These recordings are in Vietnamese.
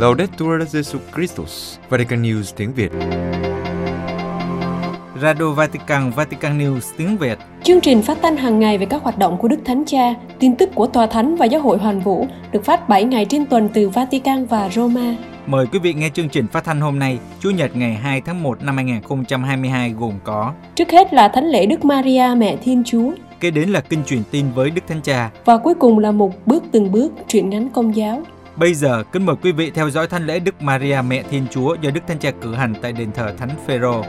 Laudetur Jesus Christus, Vatican News tiếng Việt. Radio Vatican, Vatican News tiếng Việt. Chương trình phát thanh hàng ngày về các hoạt động của Đức Thánh Cha, tin tức của Tòa Thánh và Giáo hội Hoàn Vũ được phát 7 ngày trên tuần từ Vatican và Roma. Mời quý vị nghe chương trình phát thanh hôm nay, Chủ nhật ngày 2 tháng 1 năm 2022 gồm có Trước hết là Thánh lễ Đức Maria Mẹ Thiên Chúa Kế đến là kinh truyền tin với Đức Thánh Cha. và cuối cùng là một bước từng bước truyện ngắn công giáo. Bây giờ, kính mời quý vị theo dõi thánh lễ Đức Maria Mẹ Thiên Chúa do Đức Thánh Cha cử hành tại đền thờ Thánh Phêrô.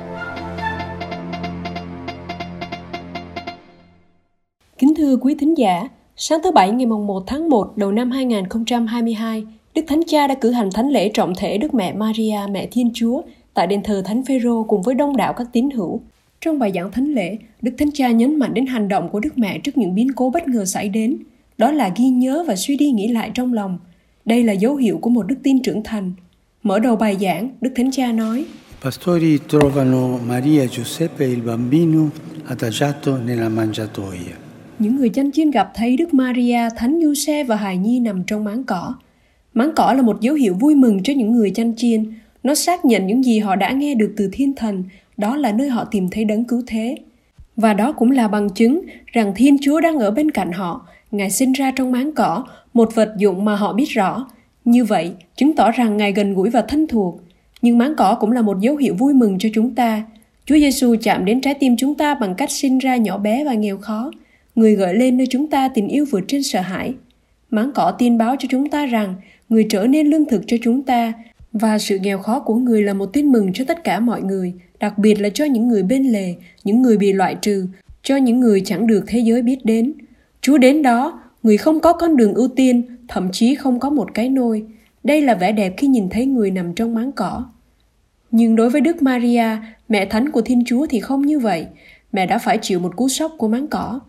Kính thưa quý thính giả, sáng thứ Bảy ngày mùng 1 tháng 1 đầu năm 2022, Đức Thánh Cha đã cử hành thánh lễ trọng thể Đức Mẹ Maria Mẹ Thiên Chúa tại đền thờ Thánh Phêrô cùng với đông đảo các tín hữu. Trong bài giảng thánh lễ, Đức Thánh Cha nhấn mạnh đến hành động của Đức Mẹ trước những biến cố bất ngờ xảy đến, đó là ghi nhớ và suy đi nghĩ lại trong lòng. Đây là dấu hiệu của một đức tin trưởng thành. Mở đầu bài giảng, Đức Thánh Cha nói: Pastori trovano Maria, Giuseppe e il bambino adagiato nella mangiatoia. Những người chăn chiên gặp thấy Đức Maria, Thánh Giuse và hài nhi nằm trong máng cỏ. Máng cỏ là một dấu hiệu vui mừng cho những người chăn chiên. Nó xác nhận những gì họ đã nghe được từ thiên thần, đó là nơi họ tìm thấy đấng cứu thế. Và đó cũng là bằng chứng rằng Thiên Chúa đang ở bên cạnh họ, Ngài sinh ra trong máng cỏ, một vật dụng mà họ biết rõ. Như vậy, chứng tỏ rằng Ngài gần gũi và thân thuộc. Nhưng máng cỏ cũng là một dấu hiệu vui mừng cho chúng ta. Chúa Giêsu chạm đến trái tim chúng ta bằng cách sinh ra nhỏ bé và nghèo khó. Người gợi lên nơi chúng ta tình yêu vượt trên sợ hãi. Máng cỏ tin báo cho chúng ta rằng người trở nên lương thực cho chúng ta và sự nghèo khó của người là một tin mừng cho tất cả mọi người, đặc biệt là cho những người bên lề, những người bị loại trừ, cho những người chẳng được thế giới biết đến. Chúa đến đó, người không có con đường ưu tiên, thậm chí không có một cái nôi. Đây là vẻ đẹp khi nhìn thấy người nằm trong máng cỏ. Nhưng đối với Đức Maria, mẹ thánh của Thiên Chúa thì không như vậy. Mẹ đã phải chịu một cú sốc của máng cỏ.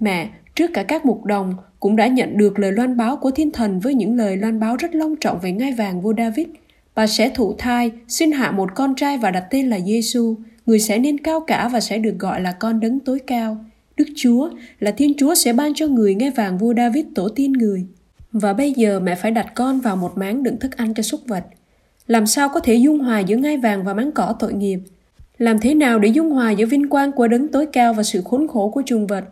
Mẹ, trước cả các mục đồng, cũng đã nhận được lời loan báo của thiên thần với những lời loan báo rất long trọng về ngai vàng vua David. Bà sẽ thụ thai, sinh hạ một con trai và đặt tên là Giêsu, người sẽ nên cao cả và sẽ được gọi là con đấng tối cao. Đức Chúa là Thiên Chúa sẽ ban cho người ngai vàng vua David tổ tiên người. Và bây giờ mẹ phải đặt con vào một máng đựng thức ăn cho súc vật. Làm sao có thể dung hòa giữa ngai vàng và máng cỏ tội nghiệp? Làm thế nào để dung hòa giữa vinh quang của đấng tối cao và sự khốn khổ của trùng vật?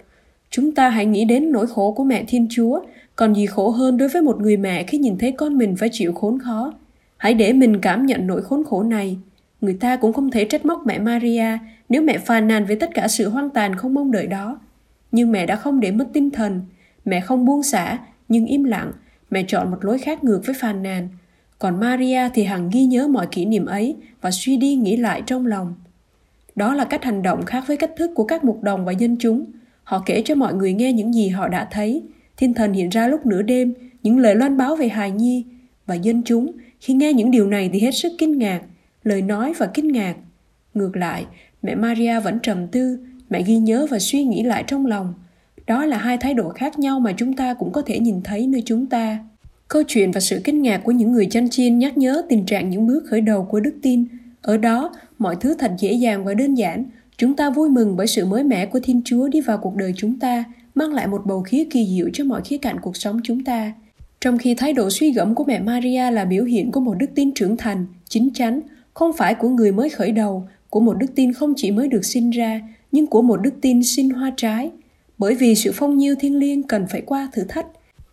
Chúng ta hãy nghĩ đến nỗi khổ của mẹ Thiên Chúa, còn gì khổ hơn đối với một người mẹ khi nhìn thấy con mình phải chịu khốn khó. Hãy để mình cảm nhận nỗi khốn khổ này. Người ta cũng không thể trách móc mẹ Maria nếu mẹ phàn nàn về tất cả sự hoang tàn không mong đợi đó. Nhưng mẹ đã không để mất tinh thần. Mẹ không buông xả, nhưng im lặng. Mẹ chọn một lối khác ngược với phàn nàn. Còn Maria thì hằng ghi nhớ mọi kỷ niệm ấy và suy đi nghĩ lại trong lòng. Đó là cách hành động khác với cách thức của các mục đồng và dân chúng. Họ kể cho mọi người nghe những gì họ đã thấy. Thiên thần hiện ra lúc nửa đêm, những lời loan báo về hài nhi. Và dân chúng, khi nghe những điều này thì hết sức kinh ngạc, lời nói và kinh ngạc. Ngược lại, mẹ Maria vẫn trầm tư, mẹ ghi nhớ và suy nghĩ lại trong lòng. Đó là hai thái độ khác nhau mà chúng ta cũng có thể nhìn thấy nơi chúng ta. Câu chuyện và sự kinh ngạc của những người chăn chiên nhắc nhớ tình trạng những bước khởi đầu của đức tin. Ở đó, mọi thứ thật dễ dàng và đơn giản. Chúng ta vui mừng bởi sự mới mẻ của Thiên Chúa đi vào cuộc đời chúng ta, mang lại một bầu khí kỳ diệu cho mọi khía cạnh cuộc sống chúng ta. Trong khi thái độ suy gẫm của mẹ Maria là biểu hiện của một đức tin trưởng thành, chính chắn, không phải của người mới khởi đầu, của một đức tin không chỉ mới được sinh ra, nhưng của một đức tin sinh hoa trái. Bởi vì sự phong nhiêu thiêng liêng cần phải qua thử thách.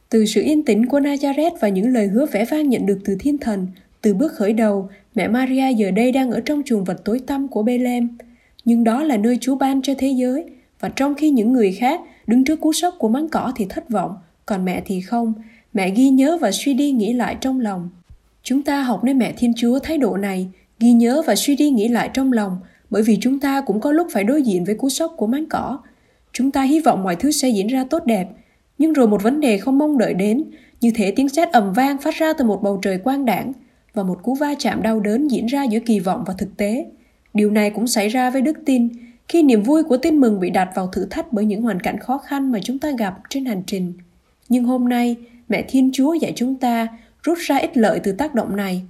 Từ sự yên tĩnh của Nazareth và những lời hứa vẻ vang nhận được từ thiên thần, từ bước khởi đầu, mẹ Maria giờ đây đang ở trong chuồng vật tối tăm của Bethlehem. Nhưng đó là nơi Chúa ban cho thế giới, và trong khi những người khác đứng trước cú sốc của máng cỏ thì thất vọng, còn mẹ thì không, mẹ ghi nhớ và suy đi nghĩ lại trong lòng. Chúng ta học nơi mẹ Thiên Chúa thái độ này, ghi nhớ và suy đi nghĩ lại trong lòng, bởi vì chúng ta cũng có lúc phải đối diện với cú sốc của máng cỏ. Chúng ta hy vọng mọi thứ sẽ diễn ra tốt đẹp, nhưng rồi một vấn đề không mong đợi đến, như thể tiếng sét ầm vang phát ra từ một bầu trời quang đảng và một cú va chạm đau đớn diễn ra giữa kỳ vọng và thực tế. Điều này cũng xảy ra với đức tin, khi niềm vui của tin mừng bị đặt vào thử thách bởi những hoàn cảnh khó khăn mà chúng ta gặp trên hành trình. Nhưng hôm nay, mẹ Thiên Chúa dạy chúng ta rút ra ích lợi từ tác động này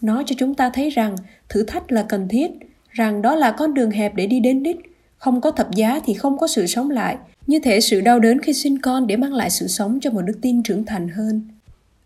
nó cho chúng ta thấy rằng thử thách là cần thiết, rằng đó là con đường hẹp để đi đến đích. Không có thập giá thì không có sự sống lại, như thể sự đau đớn khi sinh con để mang lại sự sống cho một đức tin trưởng thành hơn.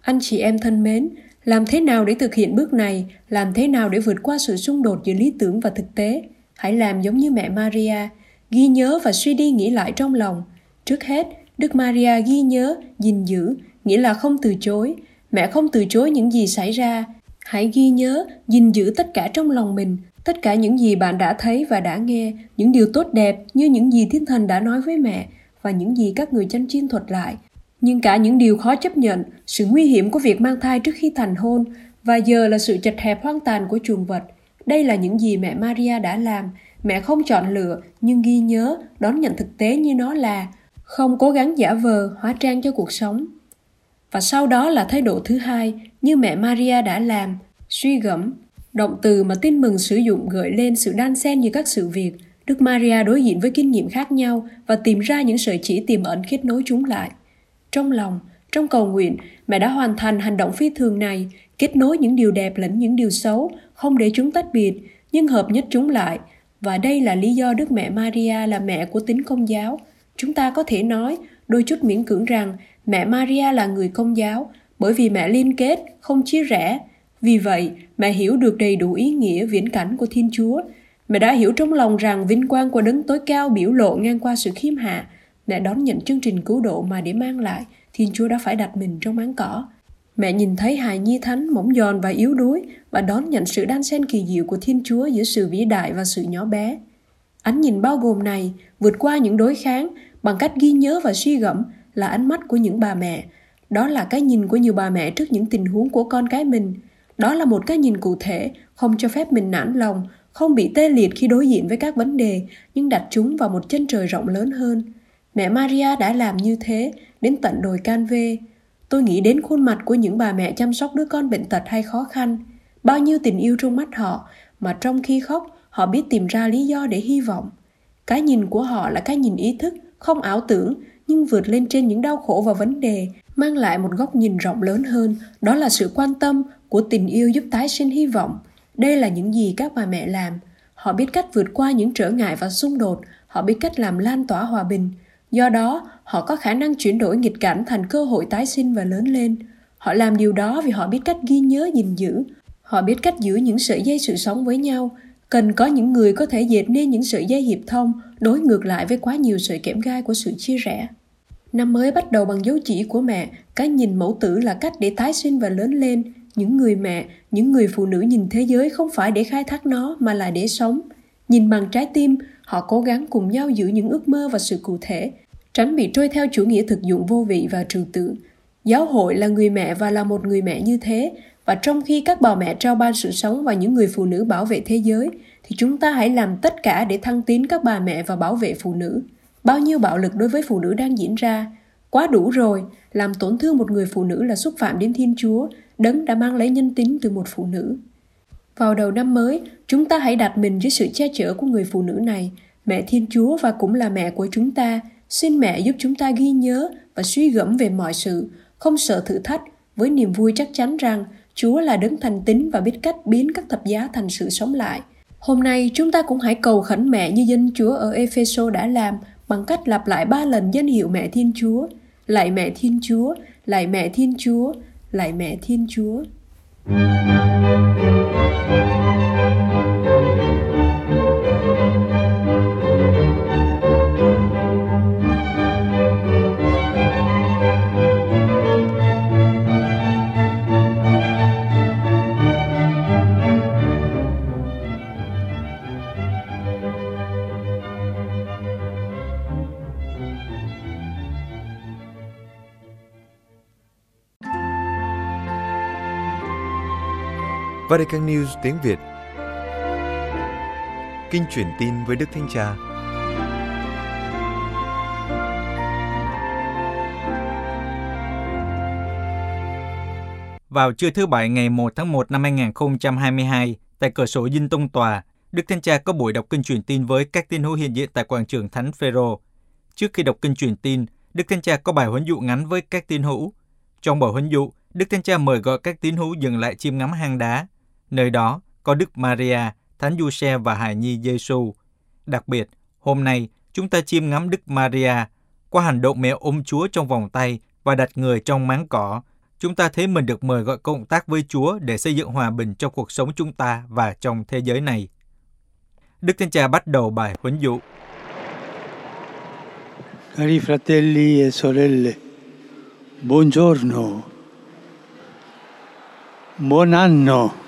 Anh chị em thân mến, Làm thế nào để thực hiện bước này? Làm thế nào để vượt qua sự xung đột giữa lý tưởng và thực tế? Hãy làm giống như mẹ Maria, ghi nhớ và suy đi nghĩ lại trong lòng. Trước hết, Đức Maria ghi nhớ, gìn giữ, nghĩa là không từ chối. Mẹ không từ chối những gì xảy ra. Hãy ghi nhớ, gìn giữ tất cả trong lòng mình, tất cả những gì bạn đã thấy và đã nghe, những điều tốt đẹp như những gì Thiên Thần đã nói với mẹ và những gì các người chăn chiên thuật lại. Nhưng cả những điều khó chấp nhận, sự nguy hiểm của việc mang thai trước khi thành hôn và giờ là sự chật hẹp hoang tàn của chuồng vật. Đây là những gì mẹ Maria đã làm. Mẹ không chọn lựa nhưng ghi nhớ, đón nhận thực tế như nó là, không cố gắng giả vờ, hóa trang cho cuộc sống. Và sau đó là thái độ thứ hai, như mẹ Maria đã làm, suy gẫm, động từ mà tin mừng sử dụng gợi lên sự đan xen như các sự việc. Đức Maria đối diện với kinh nghiệm khác nhau và tìm ra những sợi chỉ tiềm ẩn kết nối chúng lại. Trong lòng, trong cầu nguyện, mẹ đã hoàn thành hành động phi thường này, kết nối những điều đẹp lẫn những điều xấu, không để chúng tách biệt, nhưng hợp nhất chúng lại. Và đây là lý do Đức Mẹ Maria là mẹ của tính công giáo. Chúng ta có thể nói, đôi chút miễn cưỡng rằng mẹ Maria là người công giáo, bởi vì mẹ liên kết, không chia rẽ. Vì vậy, mẹ hiểu được đầy đủ ý nghĩa viễn cảnh của Thiên Chúa. Mẹ đã hiểu trong lòng rằng vinh quang của đấng tối cao biểu lộ ngang qua sự khiêm hạ, Mẹ đón nhận chương trình cứu độ mà để mang lại, Thiên Chúa đã phải đặt mình trong máng cỏ. Mẹ nhìn thấy hài nhi thánh mỏng giòn và yếu đuối và đón nhận sự đan xen kỳ diệu của Thiên Chúa giữa sự vĩ đại và sự nhỏ bé. Ánh nhìn bao gồm này vượt qua những đối kháng bằng cách ghi nhớ và suy gẫm là ánh mắt của những bà mẹ. Đó là cái nhìn của nhiều bà mẹ trước những tình huống của con cái mình. Đó là một cái nhìn cụ thể, không cho phép mình nản lòng, không bị tê liệt khi đối diện với các vấn đề, nhưng đặt chúng vào một chân trời rộng lớn hơn. Mẹ Maria đã làm như thế đến tận đồi can vê. Tôi nghĩ đến khuôn mặt của những bà mẹ chăm sóc đứa con bệnh tật hay khó khăn. Bao nhiêu tình yêu trong mắt họ mà trong khi khóc họ biết tìm ra lý do để hy vọng. Cái nhìn của họ là cái nhìn ý thức, không ảo tưởng nhưng vượt lên trên những đau khổ và vấn đề, mang lại một góc nhìn rộng lớn hơn, đó là sự quan tâm của tình yêu giúp tái sinh hy vọng. Đây là những gì các bà mẹ làm. Họ biết cách vượt qua những trở ngại và xung đột, họ biết cách làm lan tỏa hòa bình, Do đó, họ có khả năng chuyển đổi nghịch cảnh thành cơ hội tái sinh và lớn lên. Họ làm điều đó vì họ biết cách ghi nhớ gìn giữ. Họ biết cách giữ những sợi dây sự sống với nhau. Cần có những người có thể dệt nên những sợi dây hiệp thông, đối ngược lại với quá nhiều sợi kẽm gai của sự chia rẽ. Năm mới bắt đầu bằng dấu chỉ của mẹ, cái nhìn mẫu tử là cách để tái sinh và lớn lên. Những người mẹ, những người phụ nữ nhìn thế giới không phải để khai thác nó mà là để sống. Nhìn bằng trái tim, họ cố gắng cùng nhau giữ những ước mơ và sự cụ thể, tránh bị trôi theo chủ nghĩa thực dụng vô vị và trừu tượng. Giáo hội là người mẹ và là một người mẹ như thế, và trong khi các bà mẹ trao ban sự sống và những người phụ nữ bảo vệ thế giới, thì chúng ta hãy làm tất cả để thăng tiến các bà mẹ và bảo vệ phụ nữ. Bao nhiêu bạo lực đối với phụ nữ đang diễn ra, quá đủ rồi, làm tổn thương một người phụ nữ là xúc phạm đến Thiên Chúa, đấng đã mang lấy nhân tính từ một phụ nữ. Vào đầu năm mới, chúng ta hãy đặt mình dưới sự che chở của người phụ nữ này, mẹ Thiên Chúa và cũng là mẹ của chúng ta, Xin mẹ giúp chúng ta ghi nhớ và suy gẫm về mọi sự, không sợ thử thách, với niềm vui chắc chắn rằng Chúa là đấng thành tín và biết cách biến các thập giá thành sự sống lại. Hôm nay chúng ta cũng hãy cầu khẩn mẹ như dân Chúa ở Epheso đã làm bằng cách lặp lại ba lần danh hiệu mẹ Thiên Chúa. Lạy mẹ Thiên Chúa, lạy mẹ Thiên Chúa, lạy mẹ Thiên Chúa. Vatican News tiếng Việt Kinh truyền tin với Đức Thánh Cha Vào trưa thứ Bảy ngày 1 tháng 1 năm 2022, tại cửa sổ Dinh Tông Tòa, Đức Thánh Cha có buổi đọc kinh truyền tin với các tín hữu hiện diện tại quảng trường Thánh Phêrô. Trước khi đọc kinh truyền tin, Đức Thánh Cha có bài huấn dụ ngắn với các tín hữu. Trong bài huấn dụ, Đức Thánh Cha mời gọi các tín hữu dừng lại chiêm ngắm hang đá, Nơi đó có Đức Maria, Thánh Giuse và Hài Nhi Giêsu. Đặc biệt, hôm nay chúng ta chiêm ngắm Đức Maria qua hành động mẹ ôm Chúa trong vòng tay và đặt người trong máng cỏ, chúng ta thấy mình được mời gọi cộng tác với Chúa để xây dựng hòa bình trong cuộc sống chúng ta và trong thế giới này. Đức Thánh Cha bắt đầu bài huấn dụ. Cari fratelli e sorelle, buongiorno, buon anno.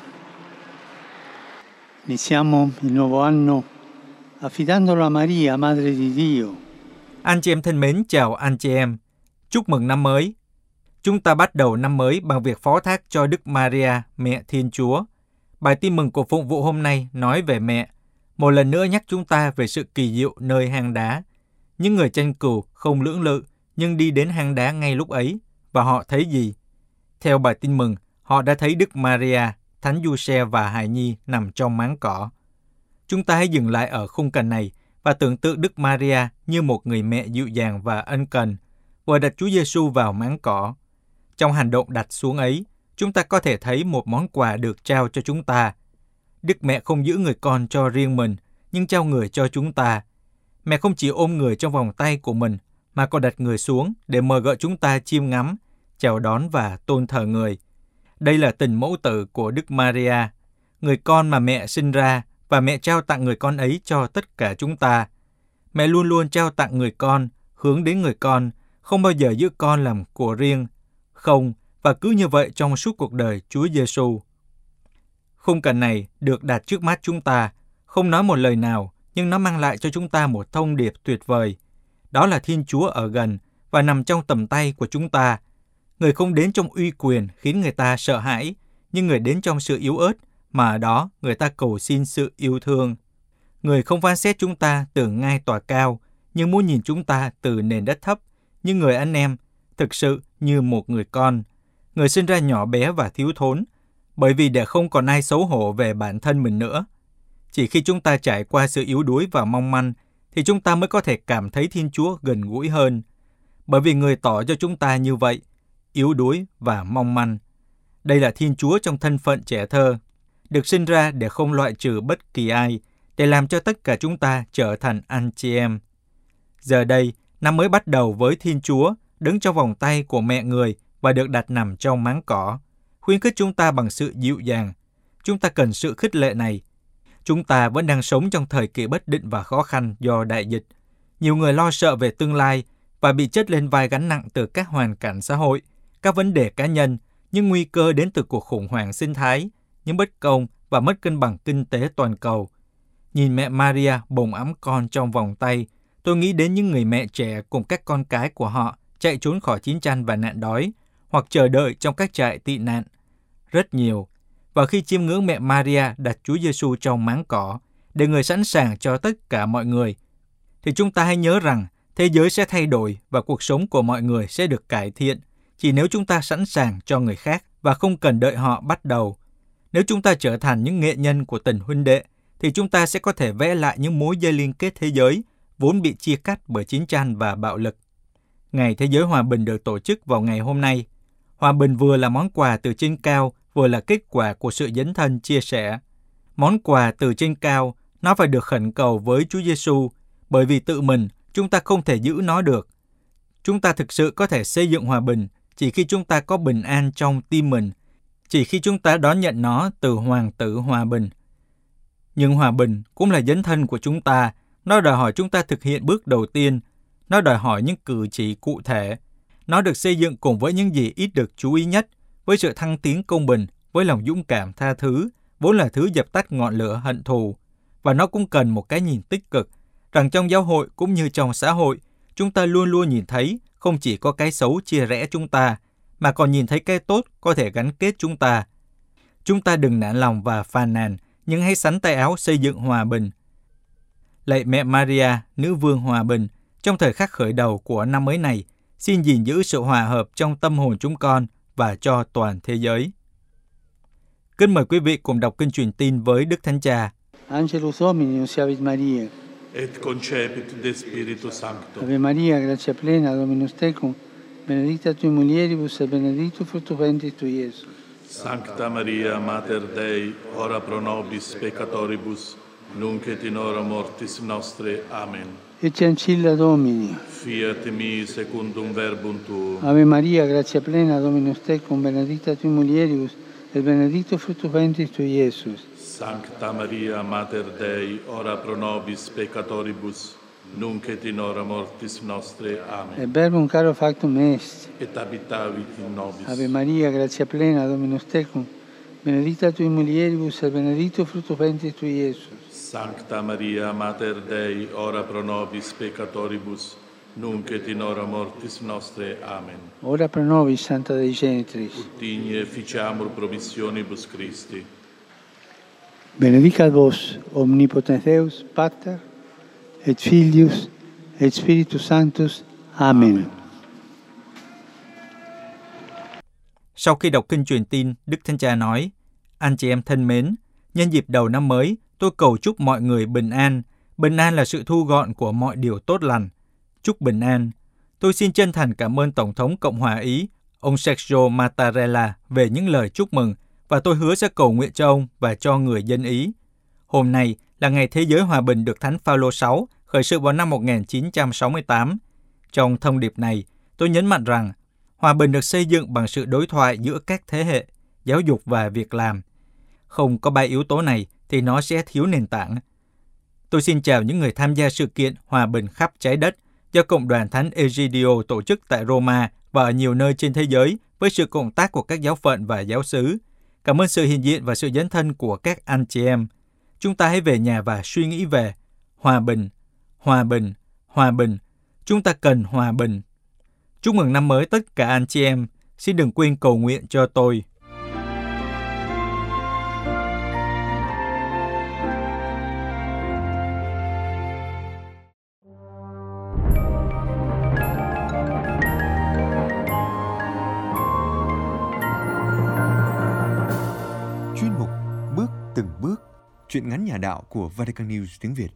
Iniziamo il nuovo anno affidandolo a Maria, Madre di Dio. Anh chị em thân mến, chào anh chị em. Chúc mừng năm mới. Chúng ta bắt đầu năm mới bằng việc phó thác cho Đức Maria, mẹ Thiên Chúa. Bài tin mừng của phụng vụ hôm nay nói về mẹ, một lần nữa nhắc chúng ta về sự kỳ diệu nơi hang đá. Những người tranh cừu không lưỡng lự, nhưng đi đến hang đá ngay lúc ấy, và họ thấy gì? Theo bài tin mừng, họ đã thấy Đức Maria, Thánh Giuse và Hài Nhi nằm trong máng cỏ. Chúng ta hãy dừng lại ở khung cảnh này và tưởng tượng Đức Maria như một người mẹ dịu dàng và ân cần, vừa đặt Chúa Giêsu vào máng cỏ. Trong hành động đặt xuống ấy, chúng ta có thể thấy một món quà được trao cho chúng ta. Đức mẹ không giữ người con cho riêng mình, nhưng trao người cho chúng ta. Mẹ không chỉ ôm người trong vòng tay của mình, mà còn đặt người xuống để mời gọi chúng ta chiêm ngắm, chào đón và tôn thờ người. Đây là tình mẫu tử của Đức Maria, người con mà mẹ sinh ra và mẹ trao tặng người con ấy cho tất cả chúng ta. Mẹ luôn luôn trao tặng người con, hướng đến người con, không bao giờ giữ con làm của riêng. Không, và cứ như vậy trong suốt cuộc đời Chúa Giêsu. Khung cảnh này được đặt trước mắt chúng ta, không nói một lời nào, nhưng nó mang lại cho chúng ta một thông điệp tuyệt vời. Đó là Thiên Chúa ở gần và nằm trong tầm tay của chúng ta. Người không đến trong uy quyền khiến người ta sợ hãi, nhưng người đến trong sự yếu ớt, mà ở đó người ta cầu xin sự yêu thương. Người không phán xét chúng ta từ ngai tòa cao, nhưng muốn nhìn chúng ta từ nền đất thấp, như người anh em, thực sự như một người con. Người sinh ra nhỏ bé và thiếu thốn, bởi vì để không còn ai xấu hổ về bản thân mình nữa. Chỉ khi chúng ta trải qua sự yếu đuối và mong manh, thì chúng ta mới có thể cảm thấy Thiên Chúa gần gũi hơn. Bởi vì người tỏ cho chúng ta như vậy, yếu đuối và mong manh. Đây là Thiên Chúa trong thân phận trẻ thơ, được sinh ra để không loại trừ bất kỳ ai, để làm cho tất cả chúng ta trở thành anh chị em. Giờ đây, năm mới bắt đầu với Thiên Chúa, đứng trong vòng tay của mẹ người và được đặt nằm trong máng cỏ, khuyến khích chúng ta bằng sự dịu dàng. Chúng ta cần sự khích lệ này. Chúng ta vẫn đang sống trong thời kỳ bất định và khó khăn do đại dịch. Nhiều người lo sợ về tương lai và bị chất lên vai gánh nặng từ các hoàn cảnh xã hội, các vấn đề cá nhân, những nguy cơ đến từ cuộc khủng hoảng sinh thái, những bất công và mất cân bằng kinh tế toàn cầu. Nhìn mẹ Maria bồng ấm con trong vòng tay, tôi nghĩ đến những người mẹ trẻ cùng các con cái của họ chạy trốn khỏi chiến tranh và nạn đói, hoặc chờ đợi trong các trại tị nạn. Rất nhiều. Và khi chiêm ngưỡng mẹ Maria đặt Chúa Giêsu trong máng cỏ, để người sẵn sàng cho tất cả mọi người, thì chúng ta hãy nhớ rằng thế giới sẽ thay đổi và cuộc sống của mọi người sẽ được cải thiện chỉ nếu chúng ta sẵn sàng cho người khác và không cần đợi họ bắt đầu. Nếu chúng ta trở thành những nghệ nhân của tình huynh đệ, thì chúng ta sẽ có thể vẽ lại những mối dây liên kết thế giới vốn bị chia cắt bởi chiến tranh và bạo lực. Ngày Thế giới Hòa bình được tổ chức vào ngày hôm nay. Hòa bình vừa là món quà từ trên cao, vừa là kết quả của sự dấn thân chia sẻ. Món quà từ trên cao, nó phải được khẩn cầu với Chúa Giêsu, bởi vì tự mình chúng ta không thể giữ nó được. Chúng ta thực sự có thể xây dựng hòa bình chỉ khi chúng ta có bình an trong tim mình, chỉ khi chúng ta đón nhận nó từ Hoàng tử Hòa Bình. Nhưng hòa bình cũng là dấn thân của chúng ta, nó đòi hỏi chúng ta thực hiện bước đầu tiên, nó đòi hỏi những cử chỉ cụ thể. Nó được xây dựng cùng với những gì ít được chú ý nhất, với sự thăng tiến công bình, với lòng dũng cảm tha thứ, vốn là thứ dập tắt ngọn lửa hận thù. Và nó cũng cần một cái nhìn tích cực, rằng trong giáo hội cũng như trong xã hội, chúng ta luôn luôn nhìn thấy không chỉ có cái xấu chia rẽ chúng ta, mà còn nhìn thấy cái tốt có thể gắn kết chúng ta. Chúng ta đừng nản lòng và phàn nàn, nhưng hãy sắn tay áo xây dựng hòa bình. Lạy mẹ Maria, nữ vương hòa bình, trong thời khắc khởi đầu của năm mới này, xin gìn giữ sự hòa hợp trong tâm hồn chúng con và cho toàn thế giới. Kính mời quý vị cùng đọc kinh truyền tin với Đức Thánh Cha. Angelus Domini, Maria. Et concepit de Spiritu Sancto. Ave Maria, gratia plena, Dominus tecum, benedicta tui mulieribus et benedictus fructus ventris tui, Iesus. Sancta Maria, Mater Dei, ora pro nobis peccatoribus, nunc et in hora mortis nostre. Amen. et ancilla Domini. Fiat mi secundum verbum tuum. Ave Maria, grazia plena, Dominus tecum, benedicta tui mulieribus, et benedictus fructus ventris tui, Iesus. Sancta Maria, Mater Dei, ora pro nobis peccatoribus, nunc et in hora mortis nostre. Amen. Et verbum caro factum est. Et habitavit in nobis. Ave Maria, grazia plena, Dominus tecum, benedicta tui mulieribus, et benedictus fructus ventris tui, Iesus. Sancta Maria, Mater Dei, ora pro nobis peccatoribus, nunc et in hora mortis nostre. Amen. Ora pro nobis, Santa Dei Genitris. Digne ficiamur promissionibus Christi. Benedicat vos, omnipotens Deus, Pater, et Filius, et Spiritus Sanctus. Amen. Sau khi đọc kinh truyền tin, Đức Thánh Cha nói, Anh chị em thân mến, nhân dịp đầu năm mới, tôi cầu chúc mọi người bình an. Bình an là sự thu gọn của mọi điều tốt lành. Chúc bình an. Tôi xin chân thành cảm ơn Tổng thống Cộng hòa Ý, ông Sergio Mattarella về những lời chúc mừng và tôi hứa sẽ cầu nguyện cho ông và cho người dân Ý. Hôm nay là ngày Thế giới Hòa bình được Thánh Phaolô 6 khởi sự vào năm 1968. Trong thông điệp này, tôi nhấn mạnh rằng hòa bình được xây dựng bằng sự đối thoại giữa các thế hệ, giáo dục và việc làm. Không có ba yếu tố này thì nó sẽ thiếu nền tảng. Tôi xin chào những người tham gia sự kiện Hòa bình khắp trái đất do Cộng đoàn Thánh Egidio tổ chức tại Roma và ở nhiều nơi trên thế giới với sự cộng tác của các giáo phận và giáo sứ. Cảm ơn sự hiện diện và sự dấn thân của các anh chị em. Chúng ta hãy về nhà và suy nghĩ về hòa bình, hòa bình, hòa bình. Chúng ta cần hòa bình. Chúc mừng năm mới tất cả anh chị em. Xin đừng quên cầu nguyện cho tôi. Nhà đạo của Vatican News tiếng Việt.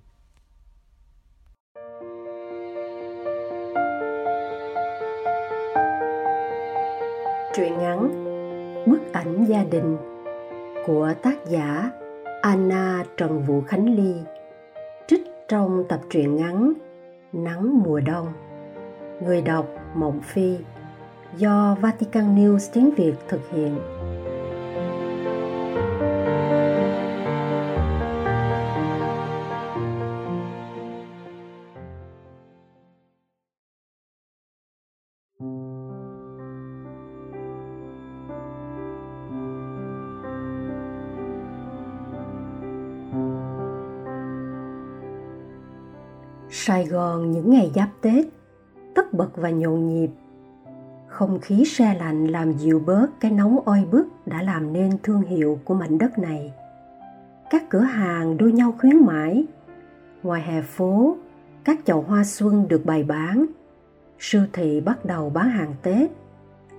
Truyện ngắn Bức ảnh gia đình của tác giả Anna Trần Vũ Khánh Ly, trích trong tập truyện ngắn Nắng mùa đông. Người đọc Mộng Phi do Vatican News tiếng Việt thực hiện. Sài Gòn những ngày giáp Tết, tất bật và nhộn nhịp. Không khí se lạnh làm dịu bớt cái nóng oi bức đã làm nên thương hiệu của mảnh đất này. Các cửa hàng đua nhau khuyến mãi. Ngoài hè phố, các chậu hoa xuân được bày bán. Siêu thị bắt đầu bán hàng Tết.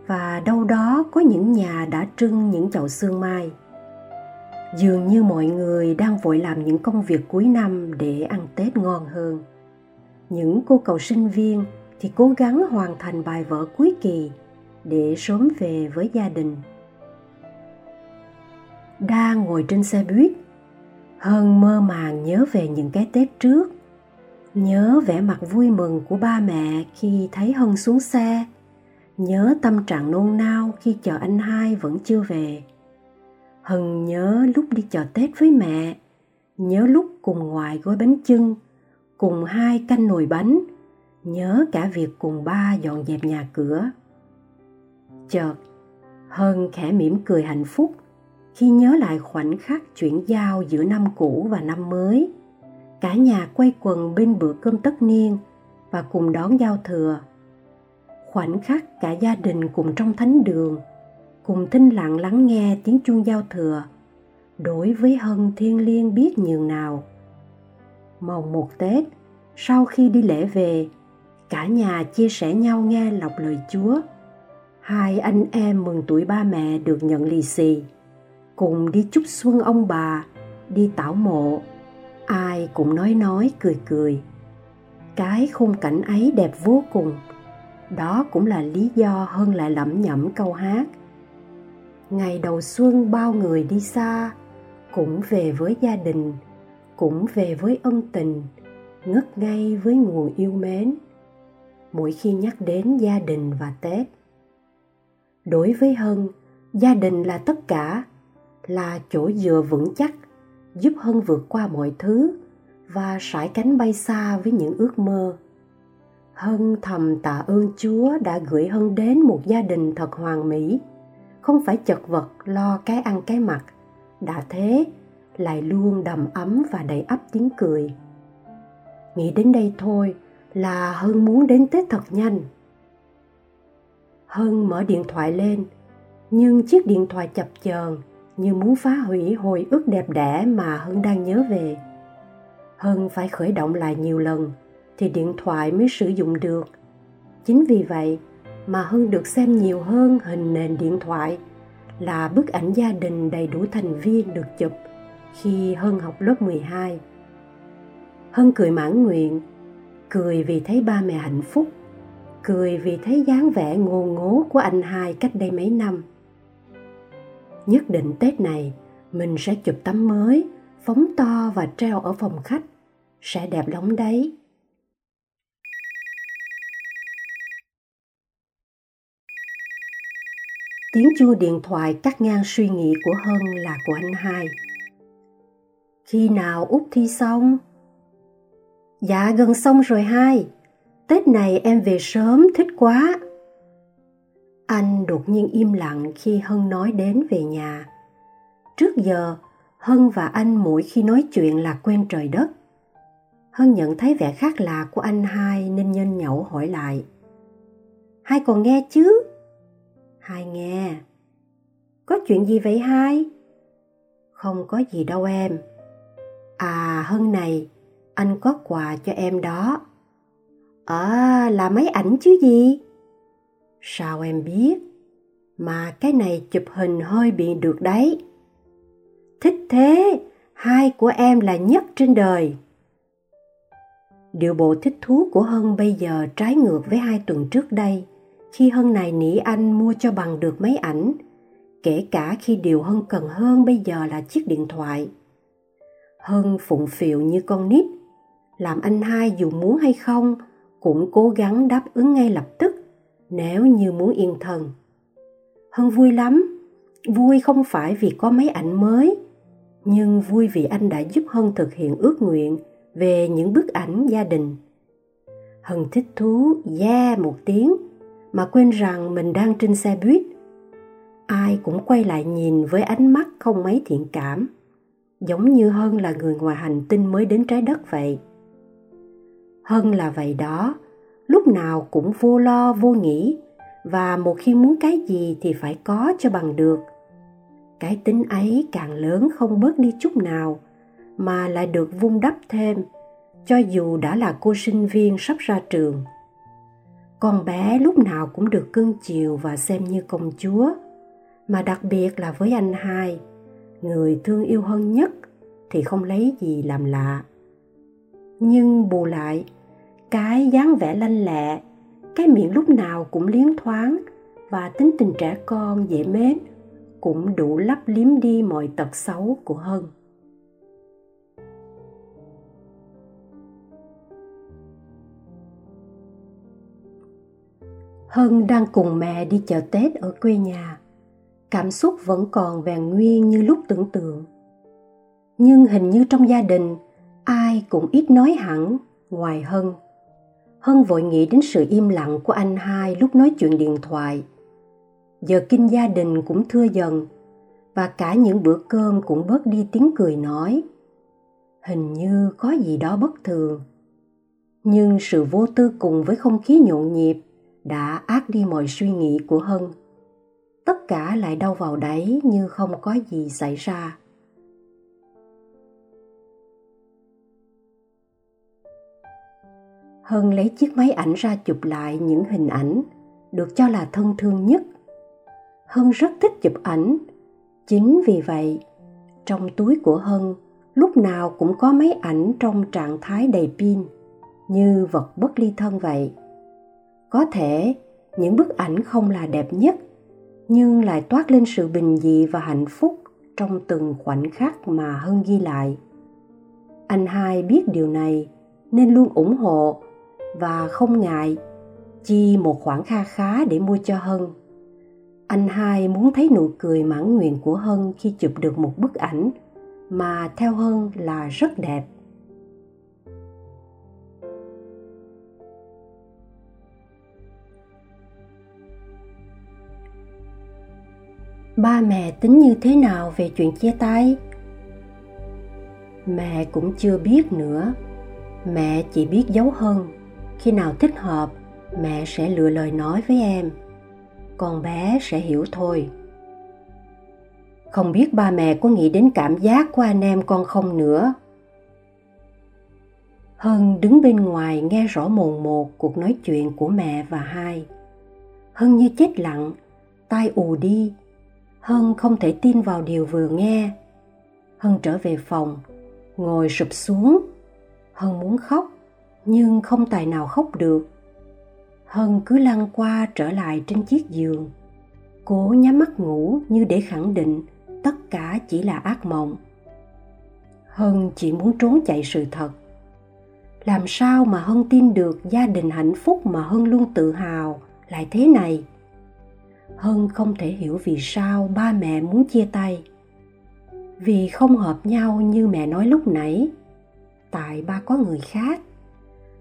Và đâu đó có những nhà đã trưng những chậu sương mai. Dường như mọi người đang vội làm những công việc cuối năm để ăn Tết ngon hơn những cô cậu sinh viên thì cố gắng hoàn thành bài vở cuối kỳ để sớm về với gia đình. Đang ngồi trên xe buýt hơn mơ màng nhớ về những cái tết trước, nhớ vẻ mặt vui mừng của ba mẹ khi thấy hân xuống xe, nhớ tâm trạng nôn nao khi chờ anh hai vẫn chưa về. Hân nhớ lúc đi chợ tết với mẹ, nhớ lúc cùng ngoại gói bánh chưng cùng hai canh nồi bánh, nhớ cả việc cùng ba dọn dẹp nhà cửa. Chợt hơn khẽ mỉm cười hạnh phúc khi nhớ lại khoảnh khắc chuyển giao giữa năm cũ và năm mới. Cả nhà quay quần bên bữa cơm tất niên và cùng đón giao thừa. Khoảnh khắc cả gia đình cùng trong thánh đường, cùng thinh lặng lắng nghe tiếng chuông giao thừa. Đối với hân thiên liêng biết nhường nào mồng một Tết, sau khi đi lễ về, cả nhà chia sẻ nhau nghe lọc lời Chúa. Hai anh em mừng tuổi ba mẹ được nhận lì xì, cùng đi chúc xuân ông bà, đi tảo mộ. Ai cũng nói nói cười cười. Cái khung cảnh ấy đẹp vô cùng. Đó cũng là lý do hơn lại lẩm nhẩm câu hát. Ngày đầu xuân bao người đi xa, cũng về với gia đình cũng về với ân tình, ngất ngây với nguồn yêu mến, mỗi khi nhắc đến gia đình và tết. Đối với hân, gia đình là tất cả, là chỗ dựa vững chắc, giúp hân vượt qua mọi thứ và sải cánh bay xa với những ước mơ. Hân thầm tạ ơn chúa đã gửi hân đến một gia đình thật hoàn mỹ, không phải chật vật lo cái ăn cái mặc. Đã thế lại luôn đầm ấm và đầy ắp tiếng cười. Nghĩ đến đây thôi là hân muốn đến tết thật nhanh. Hân mở điện thoại lên, nhưng chiếc điện thoại chập chờn như muốn phá hủy hồi ức đẹp đẽ mà hân đang nhớ về. Hân phải khởi động lại nhiều lần thì điện thoại mới sử dụng được. Chính vì vậy mà hân được xem nhiều hơn hình nền điện thoại là bức ảnh gia đình đầy đủ thành viên được chụp khi Hân học lớp 12. Hân cười mãn nguyện, cười vì thấy ba mẹ hạnh phúc, cười vì thấy dáng vẻ ngô ngố của anh hai cách đây mấy năm. Nhất định Tết này mình sẽ chụp tấm mới, phóng to và treo ở phòng khách, sẽ đẹp lắm đấy. Tiếng chuông điện thoại cắt ngang suy nghĩ của Hân là của anh hai. Khi nào út thi xong? Dạ gần xong rồi hai. Tết này em về sớm thích quá. Anh đột nhiên im lặng khi Hân nói đến về nhà. Trước giờ, Hân và anh mỗi khi nói chuyện là quen trời đất. Hân nhận thấy vẻ khác lạ của anh hai nên nhân nhậu hỏi lại. Hai còn nghe chứ? Hai nghe. Có chuyện gì vậy hai? Không có gì đâu em. À Hân này, anh có quà cho em đó. À là máy ảnh chứ gì? Sao em biết? Mà cái này chụp hình hơi bị được đấy. Thích thế, hai của em là nhất trên đời. Điều bộ thích thú của Hân bây giờ trái ngược với hai tuần trước đây – khi Hân này nỉ anh mua cho bằng được máy ảnh, kể cả khi điều Hân cần hơn bây giờ là chiếc điện thoại. Hân phụng phịu như con nít, làm anh hai dù muốn hay không cũng cố gắng đáp ứng ngay lập tức nếu như muốn yên thân. Hân vui lắm, vui không phải vì có máy ảnh mới, nhưng vui vì anh đã giúp Hân thực hiện ước nguyện về những bức ảnh gia đình. Hân thích thú, yeah một tiếng, mà quên rằng mình đang trên xe buýt ai cũng quay lại nhìn với ánh mắt không mấy thiện cảm giống như hân là người ngoài hành tinh mới đến trái đất vậy. Hân là vậy đó, lúc nào cũng vô lo, vô nghĩ, và một khi muốn cái gì thì phải có cho bằng được. Cái tính ấy càng lớn không bớt đi chút nào, mà lại được vun đắp thêm, cho dù đã là cô sinh viên sắp ra trường. Con bé lúc nào cũng được cưng chiều và xem như công chúa, mà đặc biệt là với anh hai người thương yêu hơn nhất thì không lấy gì làm lạ nhưng bù lại, cái dáng vẻ lanh lẹ, cái miệng lúc nào cũng liến thoáng và tính tình trẻ con dễ mến cũng đủ lấp liếm đi mọi tật xấu của hân Hân đang cùng mẹ đi chợ Tết ở quê nhà. Cảm xúc vẫn còn vẹn nguyên như lúc tưởng tượng. Nhưng hình như trong gia đình, ai cũng ít nói hẳn ngoài Hân. Hân vội nghĩ đến sự im lặng của anh hai lúc nói chuyện điện thoại. Giờ kinh gia đình cũng thưa dần và cả những bữa cơm cũng bớt đi tiếng cười nói. Hình như có gì đó bất thường. Nhưng sự vô tư cùng với không khí nhộn nhịp đã ác đi mọi suy nghĩ của Hân. Tất cả lại đau vào đáy như không có gì xảy ra. Hân lấy chiếc máy ảnh ra chụp lại những hình ảnh được cho là thân thương nhất. Hân rất thích chụp ảnh. Chính vì vậy, trong túi của Hân lúc nào cũng có máy ảnh trong trạng thái đầy pin, như vật bất ly thân vậy có thể những bức ảnh không là đẹp nhất nhưng lại toát lên sự bình dị và hạnh phúc trong từng khoảnh khắc mà hân ghi lại anh hai biết điều này nên luôn ủng hộ và không ngại, chi một khoản kha khá để mua cho Hân. Anh hai muốn thấy nụ cười mãn nguyện của Hân khi chụp được một bức ảnh mà theo Hân là rất đẹp. Ba mẹ tính như thế nào về chuyện chia tay? Mẹ cũng chưa biết nữa. Mẹ chỉ biết giấu hơn Khi nào thích hợp, mẹ sẽ lựa lời nói với em. Con bé sẽ hiểu thôi. Không biết ba mẹ có nghĩ đến cảm giác của anh em con không nữa. Hân đứng bên ngoài nghe rõ mồn một cuộc nói chuyện của mẹ và hai. Hân như chết lặng, tai ù đi. Hân không thể tin vào điều vừa nghe. Hân trở về phòng, ngồi sụp xuống. Hân muốn khóc, nhưng không tài nào khóc được. Hân cứ lăn qua trở lại trên chiếc giường. Cố nhắm mắt ngủ như để khẳng định tất cả chỉ là ác mộng. Hân chỉ muốn trốn chạy sự thật. Làm sao mà Hân tin được gia đình hạnh phúc mà Hân luôn tự hào lại thế này? Hân không thể hiểu vì sao ba mẹ muốn chia tay. Vì không hợp nhau như mẹ nói lúc nãy. Tại ba có người khác.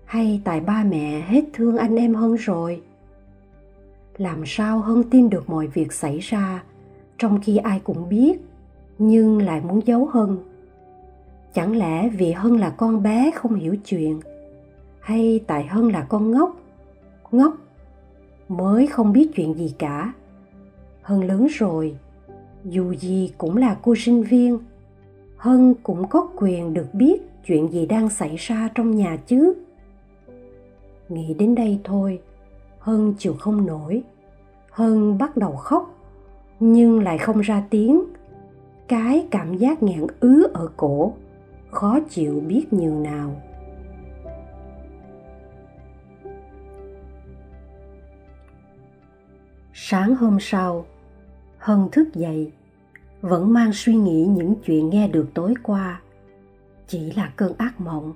Hay tại ba mẹ hết thương anh em Hân rồi. Làm sao Hân tin được mọi việc xảy ra trong khi ai cũng biết nhưng lại muốn giấu Hân. Chẳng lẽ vì Hân là con bé không hiểu chuyện hay tại Hân là con ngốc, ngốc mới không biết chuyện gì cả Hân lớn rồi, dù gì cũng là cô sinh viên, Hân cũng có quyền được biết chuyện gì đang xảy ra trong nhà chứ. Nghĩ đến đây thôi, Hân chịu không nổi. Hân bắt đầu khóc, nhưng lại không ra tiếng. Cái cảm giác nghẹn ứ ở cổ, khó chịu biết nhường nào. Sáng hôm sau, Hân thức dậy, vẫn mang suy nghĩ những chuyện nghe được tối qua. Chỉ là cơn ác mộng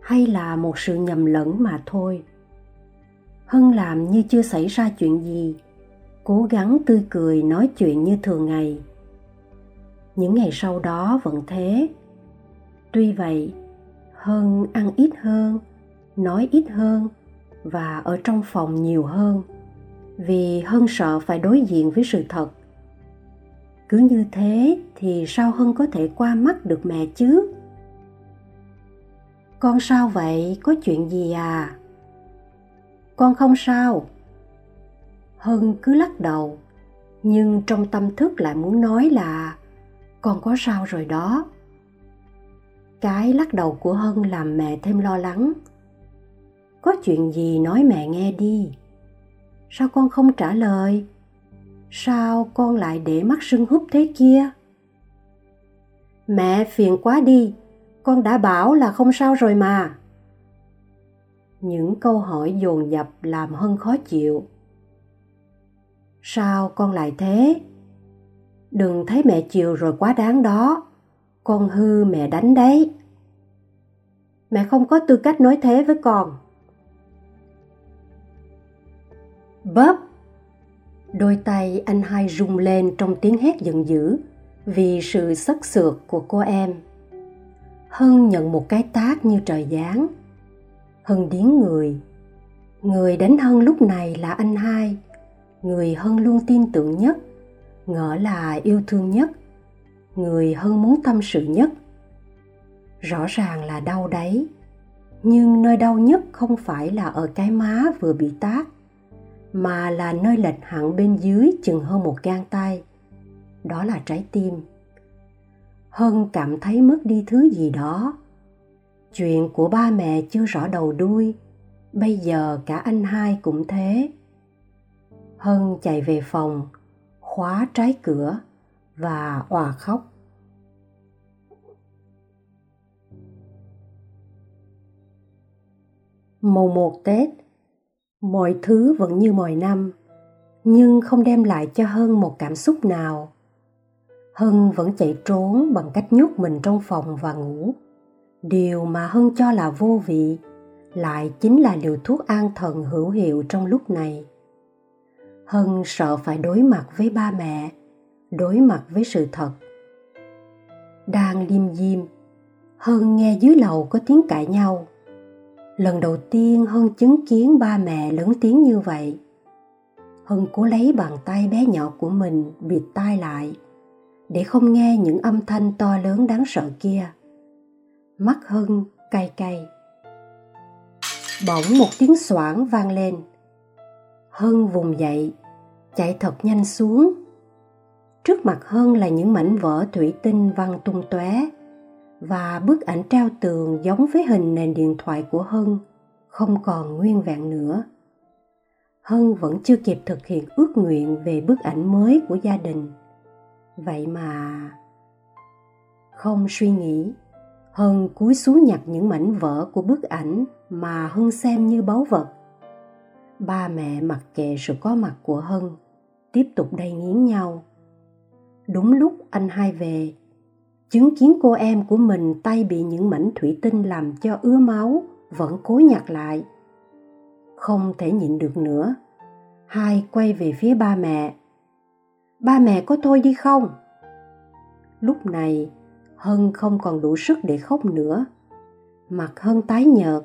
hay là một sự nhầm lẫn mà thôi. Hân làm như chưa xảy ra chuyện gì, cố gắng tươi cười nói chuyện như thường ngày. Những ngày sau đó vẫn thế. Tuy vậy, Hân ăn ít hơn, nói ít hơn và ở trong phòng nhiều hơn vì Hân sợ phải đối diện với sự thật cứ như thế thì sao hân có thể qua mắt được mẹ chứ? Con sao vậy? Có chuyện gì à? Con không sao. Hân cứ lắc đầu, nhưng trong tâm thức lại muốn nói là, con có sao rồi đó. Cái lắc đầu của hân làm mẹ thêm lo lắng. Có chuyện gì nói mẹ nghe đi. Sao con không trả lời? Sao con lại để mắt sưng húp thế kia? Mẹ, phiền quá đi. Con đã bảo là không sao rồi mà. Những câu hỏi dồn dập làm hân khó chịu. Sao con lại thế? Đừng thấy mẹ chiều rồi quá đáng đó. Con hư mẹ đánh đấy. Mẹ không có tư cách nói thế với con. Bớp Đôi tay anh hai rung lên trong tiếng hét giận dữ vì sự sắc sược của cô em. Hân nhận một cái tác như trời giáng. Hân điến người. Người đánh Hân lúc này là anh hai, người Hân luôn tin tưởng nhất, ngỡ là yêu thương nhất, người Hân muốn tâm sự nhất. Rõ ràng là đau đấy, nhưng nơi đau nhất không phải là ở cái má vừa bị tác mà là nơi lệch hẳn bên dưới chừng hơn một gang tay. Đó là trái tim. Hân cảm thấy mất đi thứ gì đó. Chuyện của ba mẹ chưa rõ đầu đuôi, bây giờ cả anh hai cũng thế. Hân chạy về phòng, khóa trái cửa và òa khóc. Mùng một Tết mọi thứ vẫn như mọi năm, nhưng không đem lại cho hân một cảm xúc nào. Hân vẫn chạy trốn bằng cách nhốt mình trong phòng và ngủ. Điều mà hân cho là vô vị lại chính là liều thuốc an thần hữu hiệu trong lúc này. Hân sợ phải đối mặt với ba mẹ, đối mặt với sự thật. Đang liêm diêm, hân nghe dưới lầu có tiếng cãi nhau lần đầu tiên hân chứng kiến ba mẹ lớn tiếng như vậy. Hân cố lấy bàn tay bé nhỏ của mình bịt tai lại, để không nghe những âm thanh to lớn đáng sợ kia. Mắt hân cay cay. Bỗng một tiếng xoảng vang lên. Hân vùng dậy, chạy thật nhanh xuống. Trước mặt hân là những mảnh vỡ thủy tinh văng tung tóe và bức ảnh treo tường giống với hình nền điện thoại của hân, không còn nguyên vẹn nữa. Hân vẫn chưa kịp thực hiện ước nguyện về bức ảnh mới của gia đình. Vậy mà, không suy nghĩ, hân cúi xuống nhặt những mảnh vỡ của bức ảnh mà hân xem như báu vật. Ba mẹ mặc kệ sự có mặt của hân, tiếp tục đầy nghiến nhau. Đúng lúc anh hai về chứng kiến cô em của mình tay bị những mảnh thủy tinh làm cho ứa máu, vẫn cố nhặt lại. Không thể nhịn được nữa. Hai quay về phía ba mẹ. Ba mẹ có thôi đi không? Lúc này, hân không còn đủ sức để khóc nữa. Mặt hân tái nhợt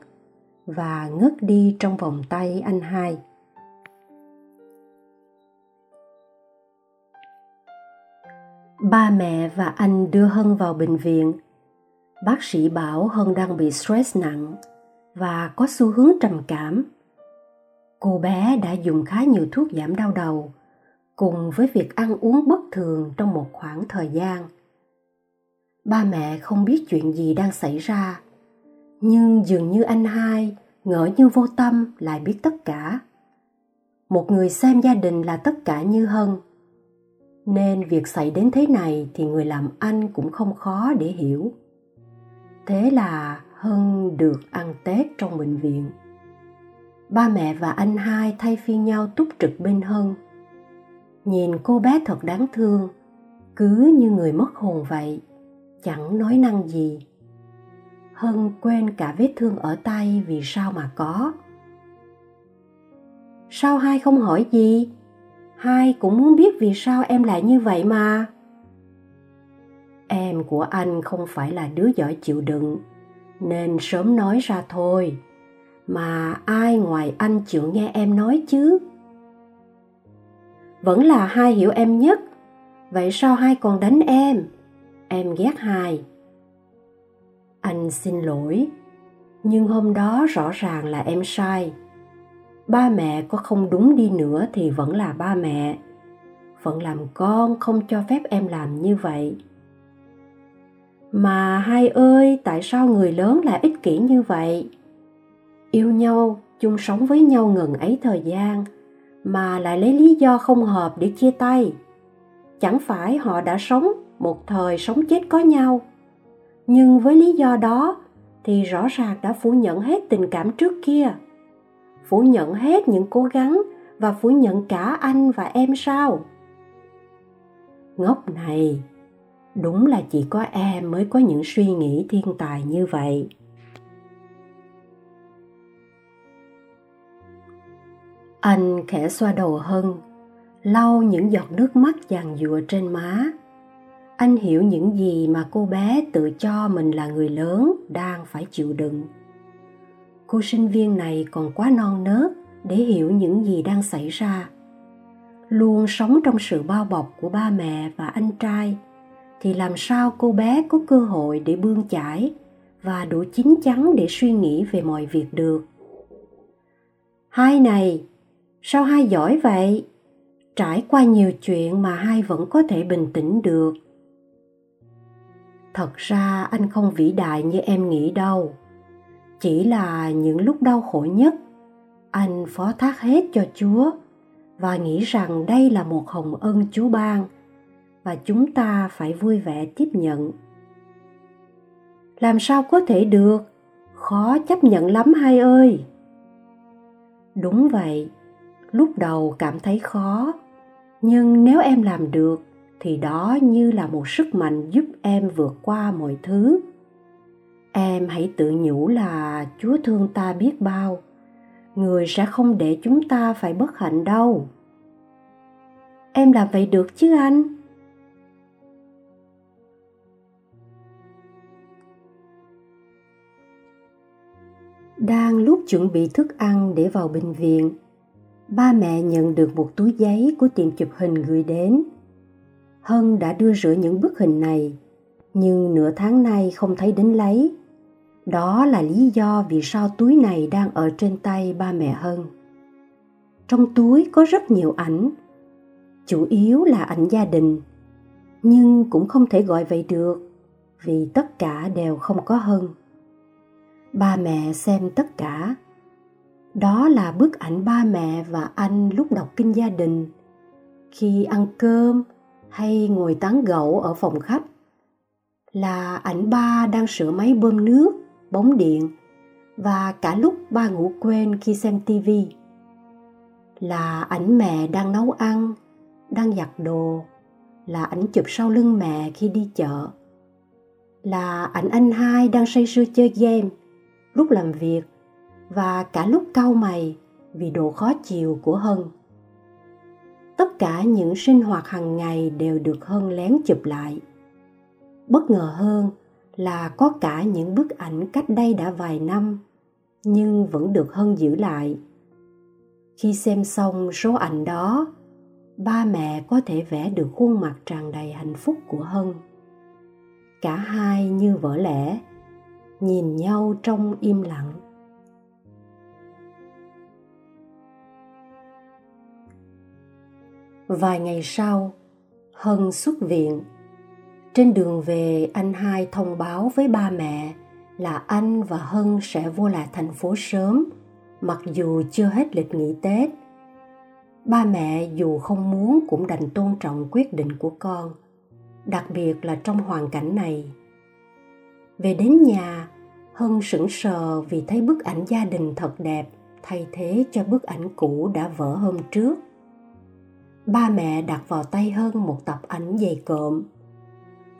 và ngất đi trong vòng tay anh hai. Ba mẹ và anh đưa hân vào bệnh viện. Bác sĩ bảo hân đang bị stress nặng và có xu hướng trầm cảm. Cô bé đã dùng khá nhiều thuốc giảm đau đầu, cùng với việc ăn uống bất thường trong một khoảng thời gian. Ba mẹ không biết chuyện gì đang xảy ra, nhưng dường như anh hai ngỡ như vô tâm lại biết tất cả. Một người xem gia đình là tất cả như hân nên việc xảy đến thế này thì người làm anh cũng không khó để hiểu. Thế là hân được ăn tết trong bệnh viện. Ba mẹ và anh hai thay phiên nhau túc trực bên hân nhìn cô bé thật đáng thương, cứ như người mất hồn vậy, chẳng nói năng gì. Hân quên cả vết thương ở tay vì sao mà có. Sao hai không hỏi gì? Hai cũng muốn biết vì sao em lại như vậy mà. Em của anh không phải là đứa giỏi chịu đựng, nên sớm nói ra thôi. Mà ai ngoài anh chịu nghe em nói chứ? Vẫn là hai hiểu em nhất. Vậy sao hai còn đánh em? Em ghét hai. Anh xin lỗi, nhưng hôm đó rõ ràng là em sai ba mẹ có không đúng đi nữa thì vẫn là ba mẹ. Phận làm con không cho phép em làm như vậy. Mà hai ơi, tại sao người lớn lại ích kỷ như vậy? Yêu nhau, chung sống với nhau ngần ấy thời gian, mà lại lấy lý do không hợp để chia tay. Chẳng phải họ đã sống một thời sống chết có nhau, nhưng với lý do đó thì rõ ràng đã phủ nhận hết tình cảm trước kia phủ nhận hết những cố gắng và phủ nhận cả anh và em sao? Ngốc này, đúng là chỉ có em mới có những suy nghĩ thiên tài như vậy. Anh khẽ xoa đầu hân, lau những giọt nước mắt dàn giụa trên má. Anh hiểu những gì mà cô bé tự cho mình là người lớn đang phải chịu đựng cô sinh viên này còn quá non nớt để hiểu những gì đang xảy ra. Luôn sống trong sự bao bọc của ba mẹ và anh trai, thì làm sao cô bé có cơ hội để bươn chải và đủ chín chắn để suy nghĩ về mọi việc được? Hai này, sao hai giỏi vậy? Trải qua nhiều chuyện mà hai vẫn có thể bình tĩnh được. Thật ra anh không vĩ đại như em nghĩ đâu chỉ là những lúc đau khổ nhất, anh phó thác hết cho chúa và nghĩ rằng đây là một hồng ân chúa ban và chúng ta phải vui vẻ tiếp nhận. Làm sao có thể được? Khó chấp nhận lắm hai ơi. Đúng vậy, lúc đầu cảm thấy khó, nhưng nếu em làm được thì đó như là một sức mạnh giúp em vượt qua mọi thứ em hãy tự nhủ là chúa thương ta biết bao. Người sẽ không để chúng ta phải bất hạnh đâu. Em làm vậy được chứ anh? Đang lúc chuẩn bị thức ăn để vào bệnh viện, ba mẹ nhận được một túi giấy của tiệm chụp hình gửi đến. Hân đã đưa rửa những bức hình này, nhưng nửa tháng nay không thấy đến lấy đó là lý do vì sao túi này đang ở trên tay ba mẹ hân. Trong túi có rất nhiều ảnh. Chủ yếu là ảnh gia đình, nhưng cũng không thể gọi vậy được vì tất cả đều không có hân. Ba mẹ xem tất cả. Đó là bức ảnh ba mẹ và anh lúc đọc kinh gia đình. Khi ăn cơm hay ngồi tán gẫu ở phòng khách, là ảnh ba đang sửa máy bơm nước bóng điện và cả lúc ba ngủ quên khi xem tivi là ảnh mẹ đang nấu ăn, đang giặt đồ, là ảnh chụp sau lưng mẹ khi đi chợ, là ảnh anh hai đang say sưa chơi game, lúc làm việc và cả lúc cau mày vì độ khó chịu của hân. Tất cả những sinh hoạt hàng ngày đều được hân lén chụp lại. Bất ngờ hơn là có cả những bức ảnh cách đây đã vài năm, nhưng vẫn được hân giữ lại. Khi xem xong số ảnh đó, ba mẹ có thể vẽ được khuôn mặt tràn đầy hạnh phúc của hân. Cả hai như vỡ lẽ, nhìn nhau trong im lặng. Vài ngày sau, hân xuất viện trên đường về, anh hai thông báo với ba mẹ là anh và hân sẽ vô lại thành phố sớm, mặc dù chưa hết lịch nghỉ tết. Ba mẹ dù không muốn cũng đành tôn trọng quyết định của con, đặc biệt là trong hoàn cảnh này. Về đến nhà, hân sững sờ vì thấy bức ảnh gia đình thật đẹp, thay thế cho bức ảnh cũ đã vỡ hôm trước. Ba mẹ đặt vào tay hân một tập ảnh dày cộm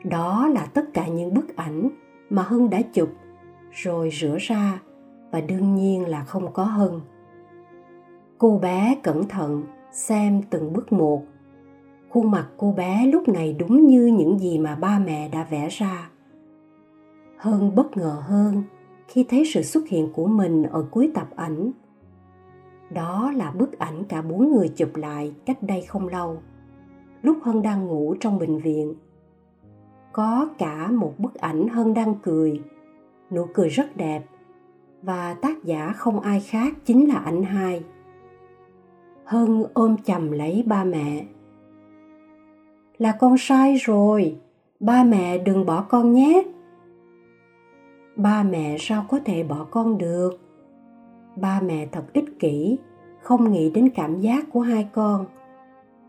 đó là tất cả những bức ảnh mà hân đã chụp, rồi rửa ra, và đương nhiên là không có hân cô bé cẩn thận xem từng bước một. Khuôn mặt cô bé lúc này đúng như những gì mà ba mẹ đã vẽ ra. Hơn bất ngờ hơn khi thấy sự xuất hiện của mình ở cuối tập ảnh. Đó là bức ảnh cả bốn người chụp lại cách đây không lâu. Lúc hân đang ngủ trong bệnh viện có cả một bức ảnh hân đang cười. Nụ cười rất đẹp. Và tác giả không ai khác chính là ảnh hai. Hân ôm chầm lấy ba mẹ. Là con sai rồi. Ba mẹ đừng bỏ con nhé. Ba mẹ sao có thể bỏ con được? Ba mẹ thật ích kỷ, không nghĩ đến cảm giác của hai con.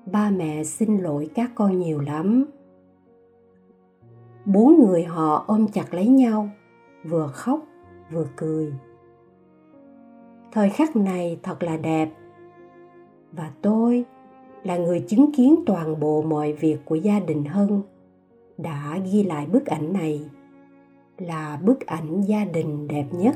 Ba mẹ xin lỗi các con nhiều lắm bốn người họ ôm chặt lấy nhau, vừa khóc, vừa cười. Thời khắc này thật là đẹp. Và tôi là người chứng kiến toàn bộ mọi việc của gia đình hân đã ghi lại bức ảnh này là bức ảnh gia đình đẹp nhất.